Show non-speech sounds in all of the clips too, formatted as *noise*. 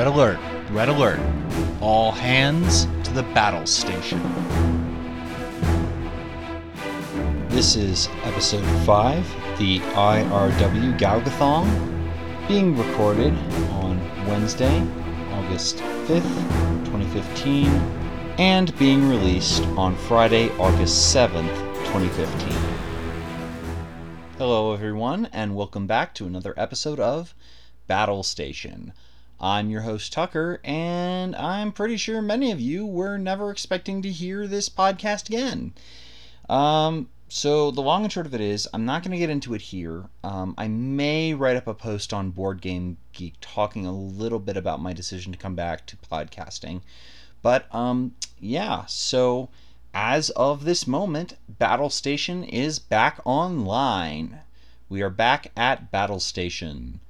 Red alert! Red alert! All hands to the battle station. This is episode 5, the IRW Galgathon, being recorded on Wednesday, August 5th, 2015, and being released on Friday, August 7th, 2015. Hello, everyone, and welcome back to another episode of Battle Station. I'm your host, Tucker, and I'm pretty sure many of you were never expecting to hear this podcast again. Um, so, the long and short of it is, I'm not going to get into it here. Um, I may write up a post on Board Game Geek talking a little bit about my decision to come back to podcasting. But, um, yeah, so as of this moment, Battle Station is back online. We are back at Battle Station.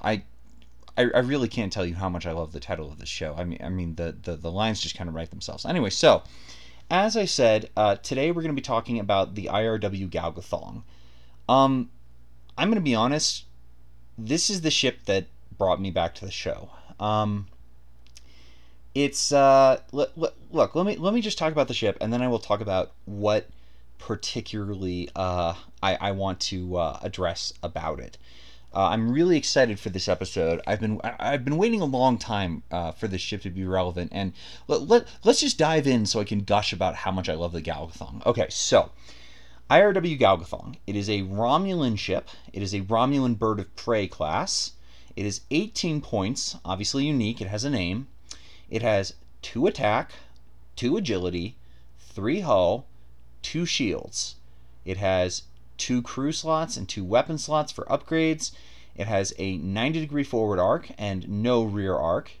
I I, I really can't tell you how much I love the title of this show. I mean, I mean the the, the lines just kind of write themselves. Anyway, so as I said, uh, today we're going to be talking about the IRW Galgathon. Um, I'm going to be honest. This is the ship that brought me back to the show. Um, it's uh, look, look. Let me let me just talk about the ship, and then I will talk about what particularly uh, I, I want to uh, address about it. Uh, I'm really excited for this episode. I've been I've been waiting a long time uh, for this ship to be relevant, and let, let let's just dive in so I can gush about how much I love the Galgathon. Okay, so IRW Galgathon. It is a Romulan ship. It is a Romulan bird of prey class. It is 18 points, obviously unique. It has a name. It has two attack, two agility, three hull, two shields. It has two crew slots and two weapon slots for upgrades. It has a 90 degree forward arc and no rear arc.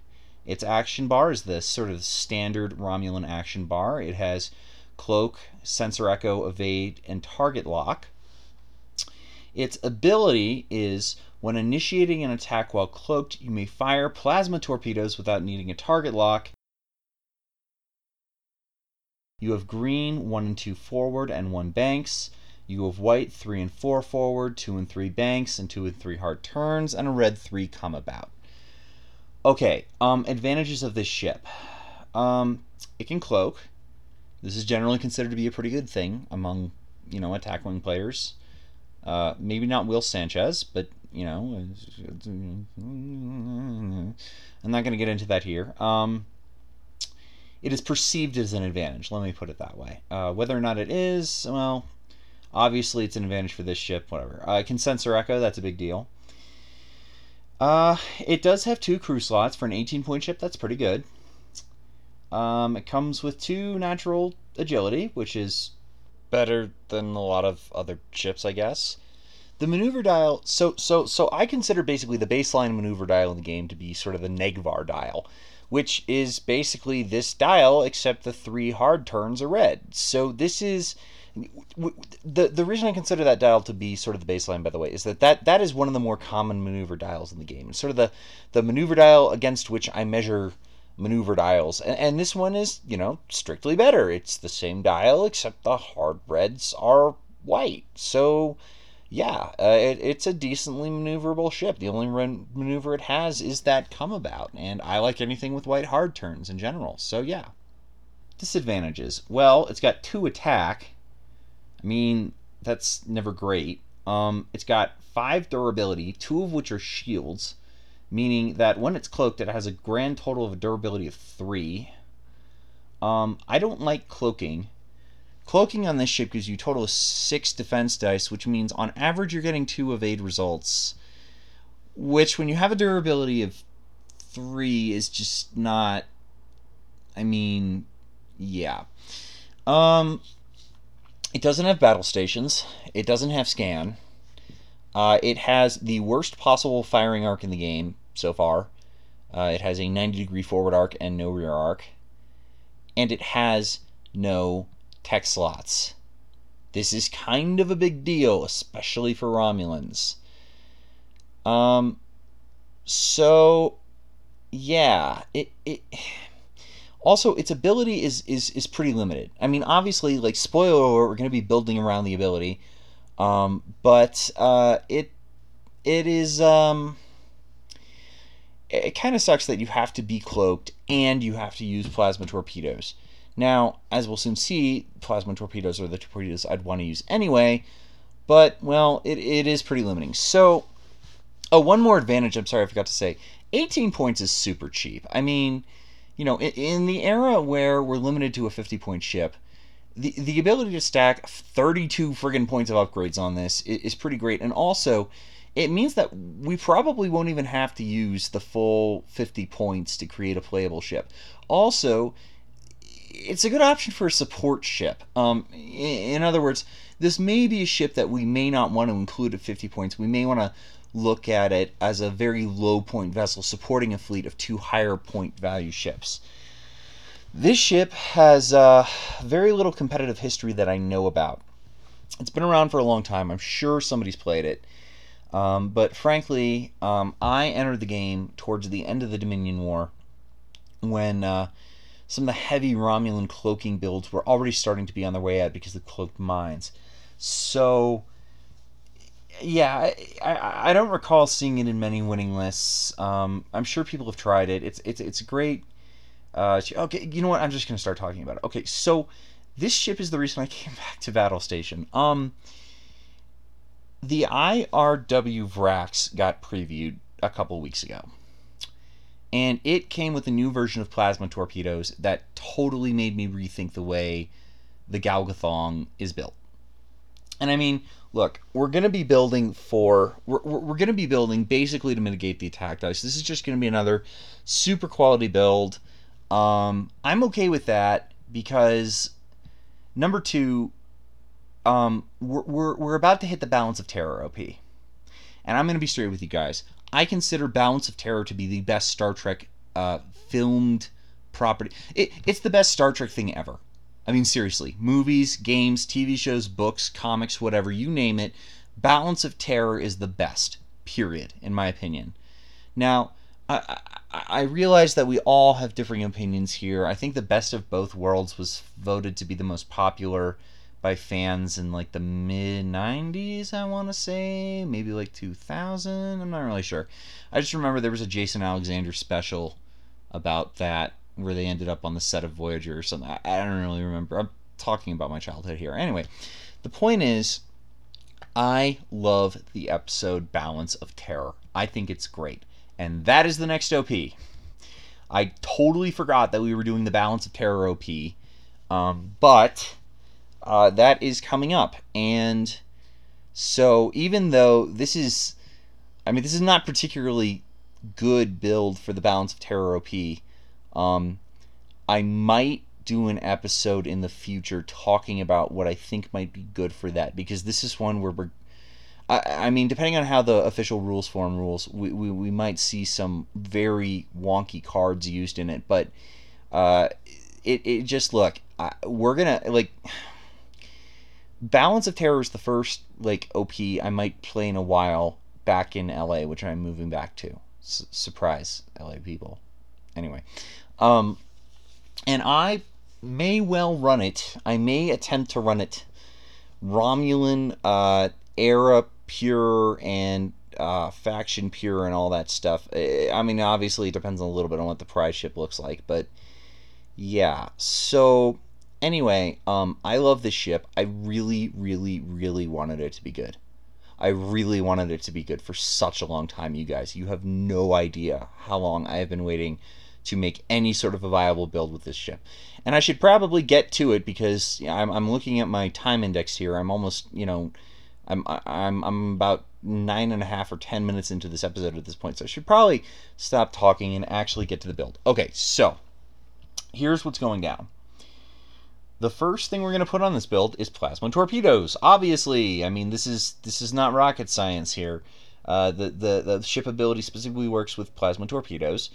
Its action bar is the sort of standard Romulan action bar. It has cloak, sensor echo, evade, and target lock. Its ability is when initiating an attack while cloaked, you may fire plasma torpedoes without needing a target lock. You have green, 1 and 2 forward, and 1 banks. You have white, 3 and 4 forward, 2 and 3 banks, and 2 and 3 hard turns, and a red 3 come about. Okay, um, advantages of this ship. Um, it can cloak. This is generally considered to be a pretty good thing among, you know, attack wing players. Uh, maybe not Will Sanchez, but, you know, I'm not going to get into that here. Um, it is perceived as an advantage, let me put it that way. Uh, whether or not it is, well, Obviously, it's an advantage for this ship, whatever. Uh, can sensor echo, that's a big deal. Uh, it does have two crew slots for an 18 point ship, that's pretty good. Um, it comes with two natural agility, which is better than a lot of other ships, I guess. The maneuver dial, so so so I consider basically the baseline maneuver dial in the game to be sort of the Negh'Var dial, which is basically this dial except the three hard turns are red. So this is the the reason I consider that dial to be sort of the baseline, by the way, is that that, that is one of the more common maneuver dials in the game. It's sort of the the maneuver dial against which I measure maneuver dials, and, and this one is you know strictly better. It's the same dial except the hard reds are white. So yeah, uh, it, it's a decently maneuverable ship. The only maneuver it has is that come about, and I like anything with white hard turns in general. So yeah. Disadvantages. Well, it's got two attack I mean, that's never great. Um, it's got five durability, two of which are shields, meaning that when it's cloaked, it has a grand total of a durability of three. Um, I don't like cloaking. Cloaking on this ship gives you total of six defense dice, which means on average you're getting two evade results. Which, when you have a durability of three, is just not. I mean, yeah. Um, it doesn't have battle stations. It doesn't have scan. Uh, it has the worst possible firing arc in the game so far. Uh, it has a 90 degree forward arc and no rear arc. And it has no tech slots. This is kind of a big deal, especially for Romulans. Um, so, yeah, it, it also, its ability is is is pretty limited. I mean, obviously, like spoiler alert, we're going to be building around the ability, um, but uh, it it is um, it kind of sucks that you have to be cloaked and you have to use plasma torpedoes. Now, as we'll soon see, plasma torpedoes are the torpedoes I'd want to use anyway, but, well, it, it is pretty limiting. So, oh, one more advantage, I'm sorry I forgot to say 18 points is super cheap. I mean, you know, in, in the era where we're limited to a 50 point ship, the, the ability to stack 32 friggin' points of upgrades on this is, is pretty great. And also, it means that we probably won't even have to use the full 50 points to create a playable ship. Also, it's a good option for a support ship. Um, in other words, this may be a ship that we may not want to include at 50 points. We may want to look at it as a very low point vessel supporting a fleet of two higher point value ships. This ship has uh, very little competitive history that I know about. It's been around for a long time. I'm sure somebody's played it. Um, but frankly, um, I entered the game towards the end of the Dominion War when uh, some of the heavy Romulan cloaking builds were already starting to be on their way out because of the cloaked mines. So, yeah, I, I, don't recall seeing it in many winning lists. Um, I'm sure people have tried it. It's it's it's great. Uh, okay, you know what? I'm just gonna start talking about it. Okay, so this ship is the reason I *laughs* came back to Battle Station. Um, the IRW Vrax got previewed a couple weeks ago. And it came with a new version of plasma torpedoes that totally made me rethink the way the Galgathong is built. And I mean, look, we're going to be building for, we're, we're going to be building basically to mitigate the attack dice. This is just going to be another super quality build. Um, I'm okay with that because, number two, um, we're, we're, we're about to hit the balance of terror OP. And I'm going to be straight with you guys. I consider Balance of Terror to be the best Star Trek uh, filmed property. It, it's the best Star Trek thing ever. I mean, seriously. Movies, games, TV shows, books, comics, whatever, you name it. Balance of Terror is the best, period, in my opinion. Now, I, I, I realize that we all have differing opinions here. I think the best of both worlds was voted to be the most popular by fans in like the mid 90s, I want to say, maybe like 2000. I'm not really sure. I just remember there was a Jason Alexander special about that where they ended up on the set of Voyager or something. I, I don't really remember. I'm talking about my childhood here. Anyway, the point is, I love the episode Balance of Terror. I think it's great. And that is the next OP. I totally forgot that we were doing the Balance of Terror OP. Um, but uh, that is coming up. And so even though this is, I mean, this is not particularly good build for the Balance of Terror OP, um, I might do an episode in the future talking about what I think might be good for that because this is one where we're I, I mean, depending on how the official rules form rules, we, we, we might see some very wonky cards used in it, but uh, it, it just look, I, we're gonna like Balance of Terror is the first like OP I might play in a while back in LA, which I'm moving back to. S- surprise, LA people. Anyway, um, and I may well run it. I may attempt to run it Romulan uh, era pure and uh, faction pure and all that stuff. I mean, obviously, it depends a little bit on what the prize ship looks like, but yeah. So Anyway, um, I love this ship. I really, really, really wanted it to be good. I really wanted it to be good for such a long time, you guys. You have no idea how long I have been waiting to make any sort of a viable build with this ship. And I should probably get to it because I'm, I'm looking at my time index here. I'm almost, you know, I'm, I'm, I'm about nine and a half or ten minutes into this episode at this point. So I should probably stop talking and actually get to the build. Okay, so here's what's going down. The first thing we're going to put on this build is plasma torpedoes. Obviously, I mean this is this is not rocket science here. Uh, the, the the ship ability specifically works with plasma torpedoes,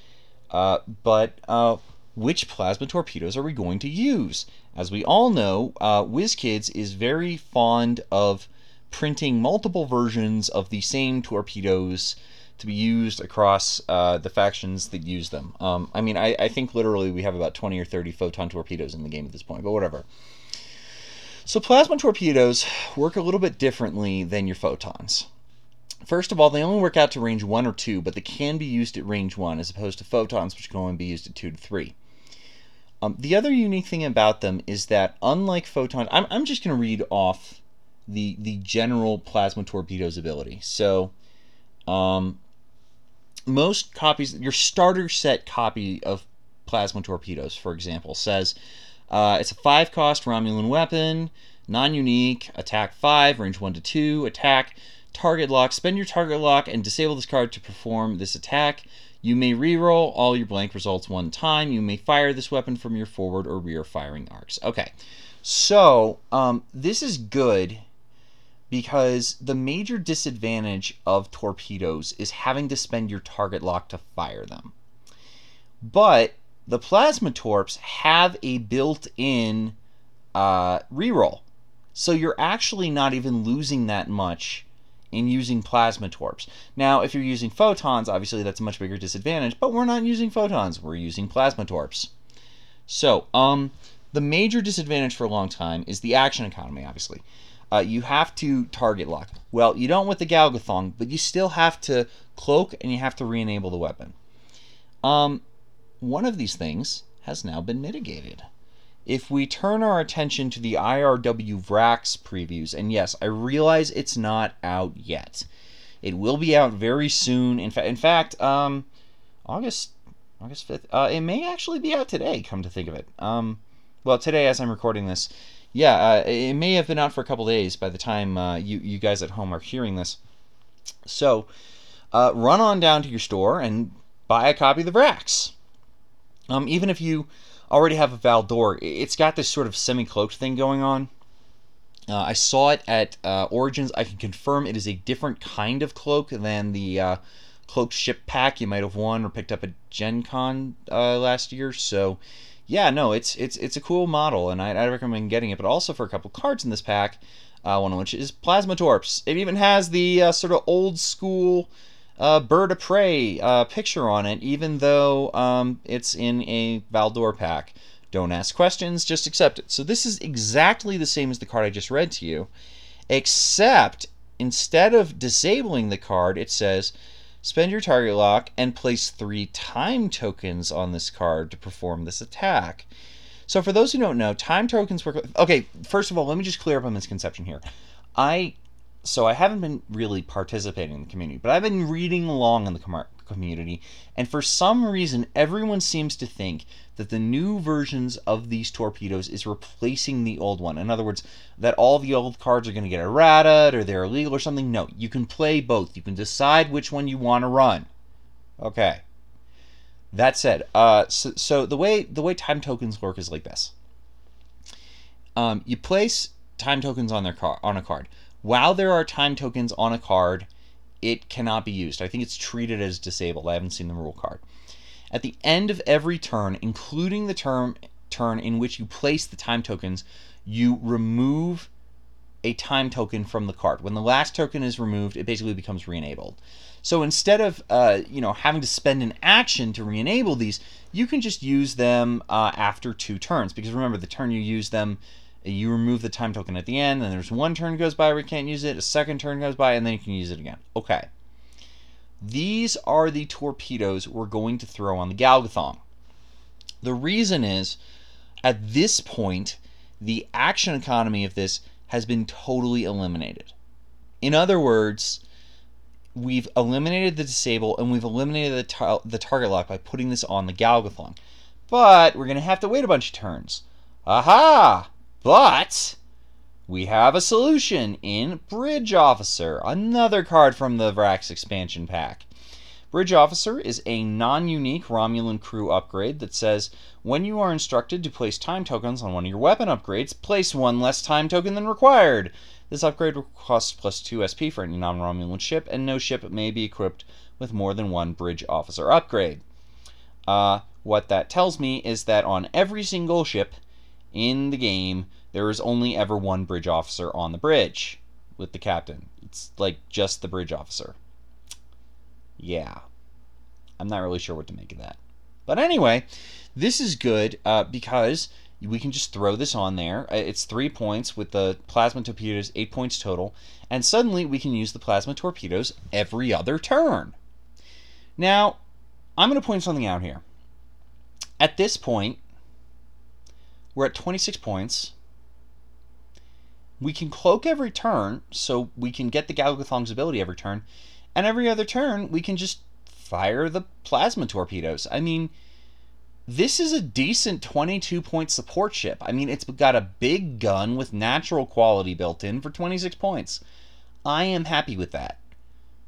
uh, but uh, which plasma torpedoes are we going to use? As we all know, uh, WizKids is very fond of printing multiple versions of the same torpedoes to be used across uh, the factions that use them. Um, I mean, I, I think literally we have about 20 or 30 photon torpedoes in the game at this point, but whatever. So plasma torpedoes work a little bit differently than your photons. First of all, they only work out to range 1 or 2, but they can be used at range 1 as opposed to photons, which can only be used at 2 to 3. Um, the other unique thing about them is that, unlike photons, I'm, I'm just going to read off the, the general plasma torpedo's ability. So, um, most copies, your starter set copy of plasma torpedoes, for example, says uh, it's a 5 cost Romulan weapon, non unique, attack 5, range 1 to 2, attack target lock. Spend your target lock and disable this card to perform this attack. You may reroll all your blank results one time. You may fire this weapon from your forward or rear firing arcs. Okay, so um, this is good because the major disadvantage of torpedoes is having to spend your target lock to fire them. But the plasma torps have a built-in uh, reroll, so you're actually not even losing that much in using plasma torps. Now, if you're using photons, obviously that's a much bigger disadvantage, but we're not using photons, we're using plasma torps. So, um, the major disadvantage for a long time is the action economy, obviously. Uh, you have to target lock. Well, you don't with the Galgathong, but you still have to cloak and you have to re-enable the weapon. Um, one of these things has now been mitigated if we turn our attention to the IRW Vrax previews, and yes, I realize it's not out yet. It will be out very soon. In fact, in fact, um, August August fifth. Uh, it may actually be out today. Come to think of it. Um, well, today as I'm recording this, yeah, uh, it may have been out for a couple days by the time uh, you you guys at home are hearing this. So, uh, run on down to your store and buy a copy of the Vrax. Um, even if you already have a Valdore. It's got this sort of semi-cloaked thing going on. Uh, I saw it at uh, Origins. I can confirm it is a different kind of cloak than the uh, cloaked ship pack you might have won or picked up at Gen Con uh, last year. So, yeah, no, it's it's it's a cool model, and I, I recommend getting it. But also for a couple cards in this pack, uh, one of which is Plasma Torps. It even has the uh, sort of old school uh, bird of prey uh, picture on it, even though um, it's in a Valdore pack. Don't ask questions, just accept it. So this is exactly the same as the card I just read to you, except instead of disabling the card, it says spend your target lock and place three time tokens on this card to perform this attack. So for those who don't know, time tokens work. Okay, first of all, let me just clear up a misconception here. I so I haven't been really participating in the community, but I've been reading along in the com- community, and for some reason, everyone seems to think that the new versions of these torpedoes is replacing the old one. In other words, that all the old cards are going to get errata or they're illegal or something. No, you can play both. You can decide which one you want to run. Okay. That said, uh, so, so the way the way time tokens work is like this. Um, you place time tokens on their car on a card while there are time tokens on a card, it cannot be used. I think it's treated as disabled. I haven't seen the rule card. At the end of every turn, including the term turn in which you place the time tokens, you remove a time token from the card. When the last token is removed, it basically becomes re-enabled. So instead of uh, you know having to spend an action to re-enable these, you can just use them uh, after two turns. Because remember, the turn you use them you remove the time token at the end, and there's one turn goes by where you can't use it, a second turn goes by, and then you can use it again. Okay. These are the torpedoes we're going to throw on the Galgathong. The reason is, at this point, the action economy of this has been totally eliminated. In other words, we've eliminated the disable and we've eliminated the, tar- the target lock by putting this on the Galgathong. But we're going to have to wait a bunch of turns. Aha! But we have a solution in Bridge Officer, another card from the Vrax expansion pack. Bridge Officer is a non unique Romulan crew upgrade that says when you are instructed to place time tokens on one of your weapon upgrades, place one less time token than required. This upgrade costs plus 2 SP for any non Romulan ship, and no ship may be equipped with more than one Bridge Officer upgrade. Uh, what that tells me is that on every single ship in the game, there is only ever one bridge officer on the bridge with the captain. It's like just the bridge officer. Yeah. I'm not really sure what to make of that. But anyway, this is good uh, because we can just throw this on there. Uh, it's three points with the plasma torpedoes, eight points total, and suddenly we can use the plasma torpedoes every other turn. Now, I'm going to point something out here. At this point, we're at 26 points. We can cloak every turn, so we can get the Galgathong's ability every turn, and every other turn we can just fire the plasma torpedoes. I mean, this is a decent 22 point support ship. I mean, it's got a big gun with natural quality built in for 26 points. I am happy with that.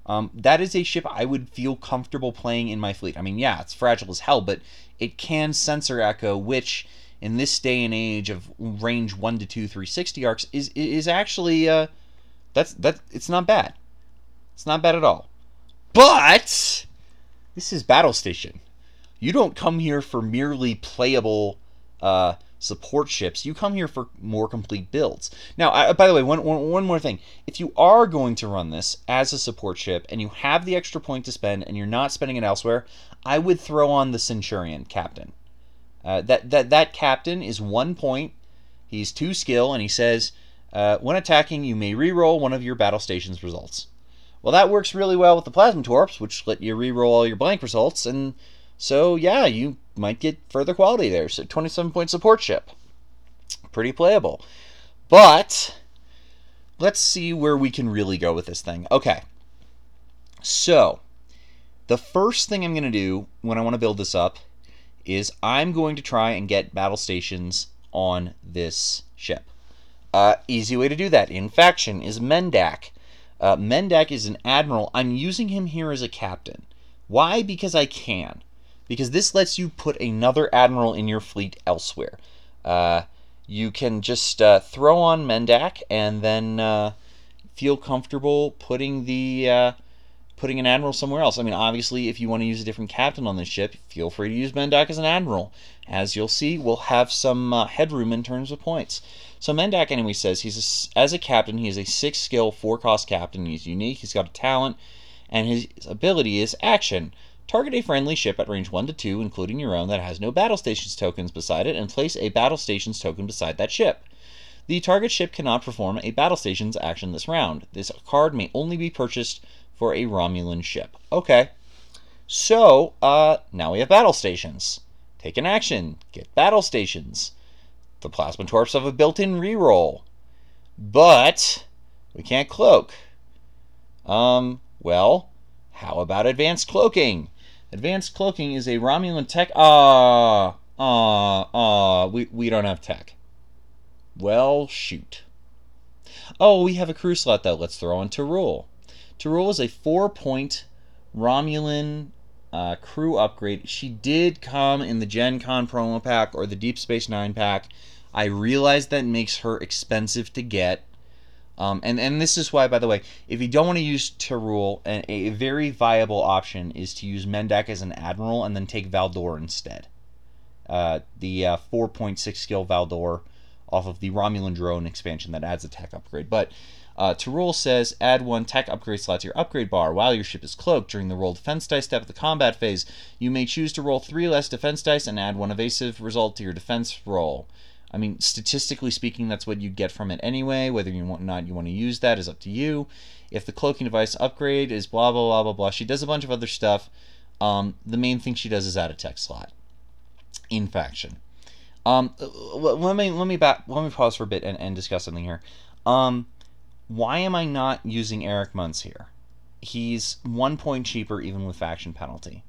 Um, that is a ship I would feel comfortable playing in my fleet. I mean, yeah, it's fragile as hell, but it can sensor echo, which in this day and age of range 1 to 2 360 arcs is is actually uh, that's that it's not bad. It's not bad at all. But this is Battle Station. You don't come here for merely playable uh, support ships. You come here for more complete builds. Now, I, by the way, one, one, one more thing. If you are going to run this as a support ship and you have the extra point to spend and you're not spending it elsewhere, I would throw on the Centurion captain. Uh, that, that, that captain is one point. He's two skill, and he says, uh, when attacking, you may re-roll one of your battle station's results. Well, that works really well with the Plasma Torps, which let you re-roll all your blank results, and so yeah, you might get further quality there. So 27 point support ship. Pretty playable. But let's see where we can really go with this thing. Okay. So the first thing I'm going to do when I want to build this up is I'm going to try and get battle stations on this ship. Uh, easy way to do that in faction is Mendak. Uh, Mendak is an admiral. I'm using him here as a captain. Why? Because I can because this lets you put another admiral in your fleet elsewhere. Uh, you can just uh, throw on Mendak and then uh, feel comfortable putting the uh, putting an admiral somewhere else. I mean, obviously, if you want to use a different captain on the ship, feel free to use Mendak as an admiral. As you'll see, we'll have some uh, headroom in terms of points. So Mendak, anyway, says he's a, as a captain, he is a six skill, four cost captain. He's unique. He's got a talent, and his ability is action. Target a friendly ship at range 1 to 2, including your own, that has no battle stations tokens beside it, and place a battle stations token beside that ship. The target ship cannot perform a battle stations action this round. This card may only be purchased for a Romulan ship. Okay. So, uh, now we have battle stations. Take an action. Get battle stations. The plasma torps have a built-in reroll. But we can't cloak. Um, well, how about advanced cloaking? Advanced cloaking is a Romulan tech. Ah, ah, ah. We we don't have tech. Well, shoot. Oh, we have a crew slot though. Let's throw in Torul. Torul is a four-point Romulan uh, crew upgrade. She did come in the Gen Con promo pack or the Deep Space Nine pack. I realize that makes her expensive to get. Um, and, and this is why, by the way, if you don't want to use Torul, a, a very viable option is to use Mendak as an admiral and then take Valdore instead. Uh, the uh, 4.6 skill Valdore off of the Romulan drone expansion that adds a tech upgrade. But uh, Torul says add one tech upgrade slot to your upgrade bar while your ship is cloaked. During the roll defense dice step of the combat phase, you may choose to roll three less defense dice and add one evasive result to your defense roll. I mean, statistically speaking, that's what you'd get from it anyway. Whether you want or not you want to use that is up to you. If the cloaking device upgrade is blah blah blah blah blah, she does a bunch of other stuff. Um, the main thing she does is add a tech slot in faction. Um, let me let me back let me pause for a bit and, and discuss something here. Um, why am I not using Eric Muntz here? He's one point cheaper even with faction penalty.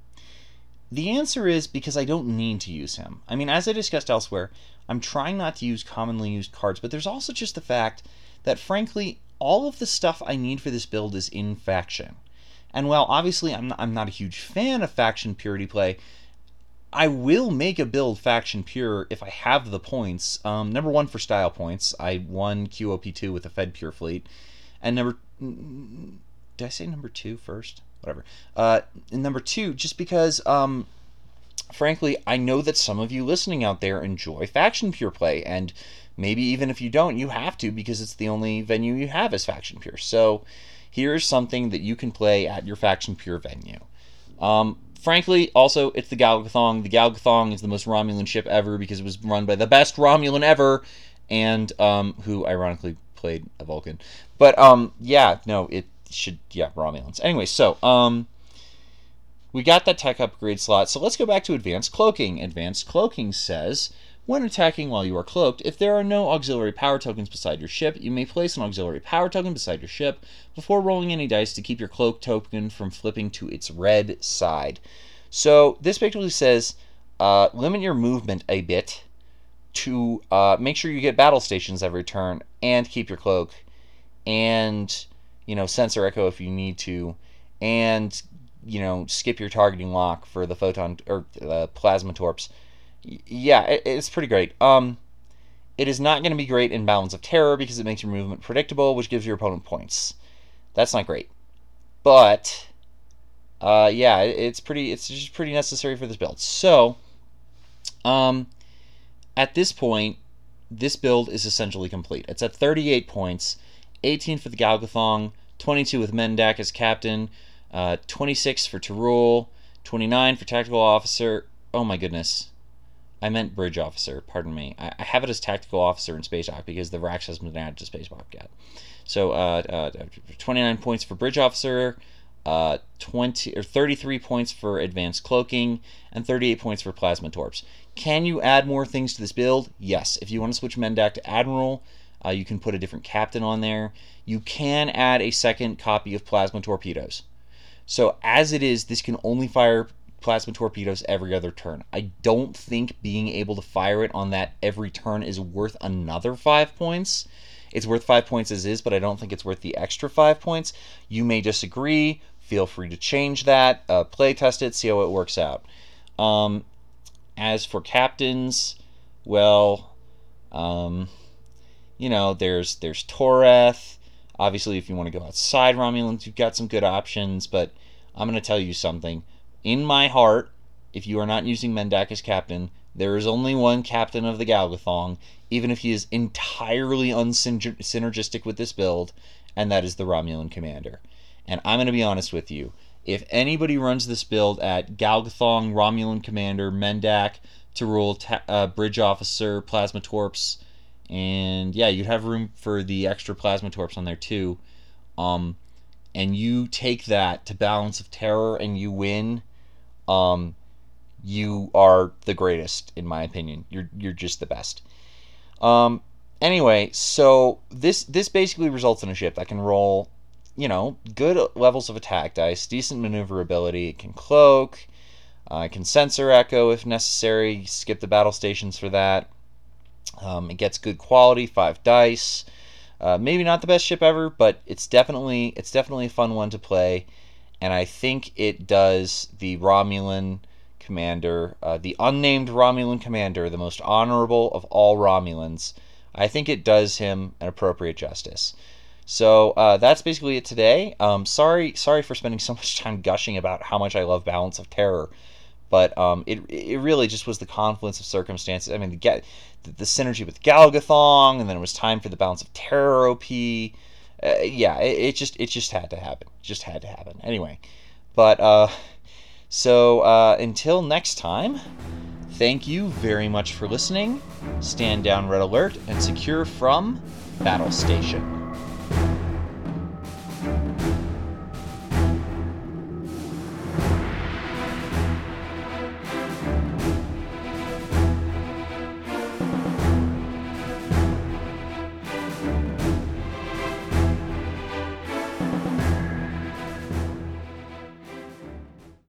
The answer is because I don't need to use him. I mean, as I discussed elsewhere, I'm trying not to use commonly used cards, but there's also just the fact that, frankly, all of the stuff I need for this build is in faction. And while obviously I'm not, I'm not a huge fan of faction purity play, I will make a build faction pure if I have the points. Um, number one for style points, I won QOP2 with a Fed pure fleet, and number did I say number two first? Whatever. Uh, number two, just because um, frankly, I know that some of you listening out there enjoy Faction Pure play, and maybe even if you don't, you have to because it's the only venue you have is Faction Pure. So here's something that you can play at your Faction Pure venue. Um, frankly, also, it's the Galgathong. The Galgathong is the most Romulan ship ever because it was run by the best Romulan ever, and um, who ironically played a Vulcan. But um, yeah, no, it should yeah Romulans. Anyway, so um, we got that tech upgrade slot. So let's go back to advanced cloaking. Advanced cloaking says. When attacking while you are cloaked, if there are no auxiliary power tokens beside your ship, you may place an auxiliary power token beside your ship before rolling any dice to keep your cloak token from flipping to its red side. So this basically says uh, limit your movement a bit to uh, make sure you get battle stations every turn and keep your cloak and you know sensor echo if you need to and you know skip your targeting lock for the photon or the plasma torps yeah it, it's pretty great. Um it is not going to be great in balance of terror because it makes your movement predictable which gives your opponent points. That's not great. But uh, yeah it's pretty it's just pretty necessary for this build. So um at this point this build is essentially complete. It's at 38 points 18 for the Galgathong, 22 with Mendak as captain, uh, 26 for Tarul, 29 for tactical officer. Oh my goodness. I meant bridge officer, pardon me. I, I have it as tactical officer in Space Hawk because the Rax hasn't been added to Space yet. So uh, uh, 29 points for bridge officer, uh, 20 or 33 points for advanced cloaking, and 38 points for plasma torps. Can you add more things to this build? Yes. If you want to switch Mendak to Admiral, uh, you can put a different captain on there. You can add a second copy of plasma torpedoes. So as it is, this can only fire plasma torpedoes every other turn. I don't think being able to fire it on that every turn is worth another five points. It's worth five points as is, but I don't think it's worth the extra five points. You may disagree. Feel free to change that. Uh, play test it, see how it works out. Um, as for captains, well, um, you know, there's there's Toreth. Obviously, if you want to go outside Romulans, you've got some good options. But I'm going to tell you something. In my heart, if you are not using Mendak as captain, there is only one captain of the Galgathong, even if he is entirely unsynergistic with this build, and that is the Romulan commander. And I'm going to be honest with you. If anybody runs this build at Galgathong, Romulan commander, Mendak, Tarul, ta- uh, bridge officer, plasma torps, and yeah, you'd have room for the extra plasma torps on there too. Um, and you take that to balance of terror and you win. Um, you are the greatest in my opinion. You're you're just the best. Um, anyway, so this this basically results in a ship that can roll, you know, good levels of attack dice, decent maneuverability. It can cloak, uh, it can sensor echo if necessary. Skip the battle stations for that. Um, it gets good quality, five dice. Uh, maybe not the best ship ever, but it's definitely it's definitely a fun one to play, and I think it does the Romulan commander, uh, the unnamed Romulan commander, the most honorable of all Romulans. I think it does him an appropriate justice. So uh, that's basically it today. Um, sorry, sorry for spending *laughs* so much time gushing about how much I love Balance of Terror. But um, it it really just was the confluence of circumstances. I mean, the the, synergy with Galgathong, and then it was time for the balance of Terror OP. Uh, yeah, it, it, just it just had to happen. Just had to happen. Anyway, but uh, so uh, until next time, thank you very much for listening. Stand down, red alert, and secure from battle station.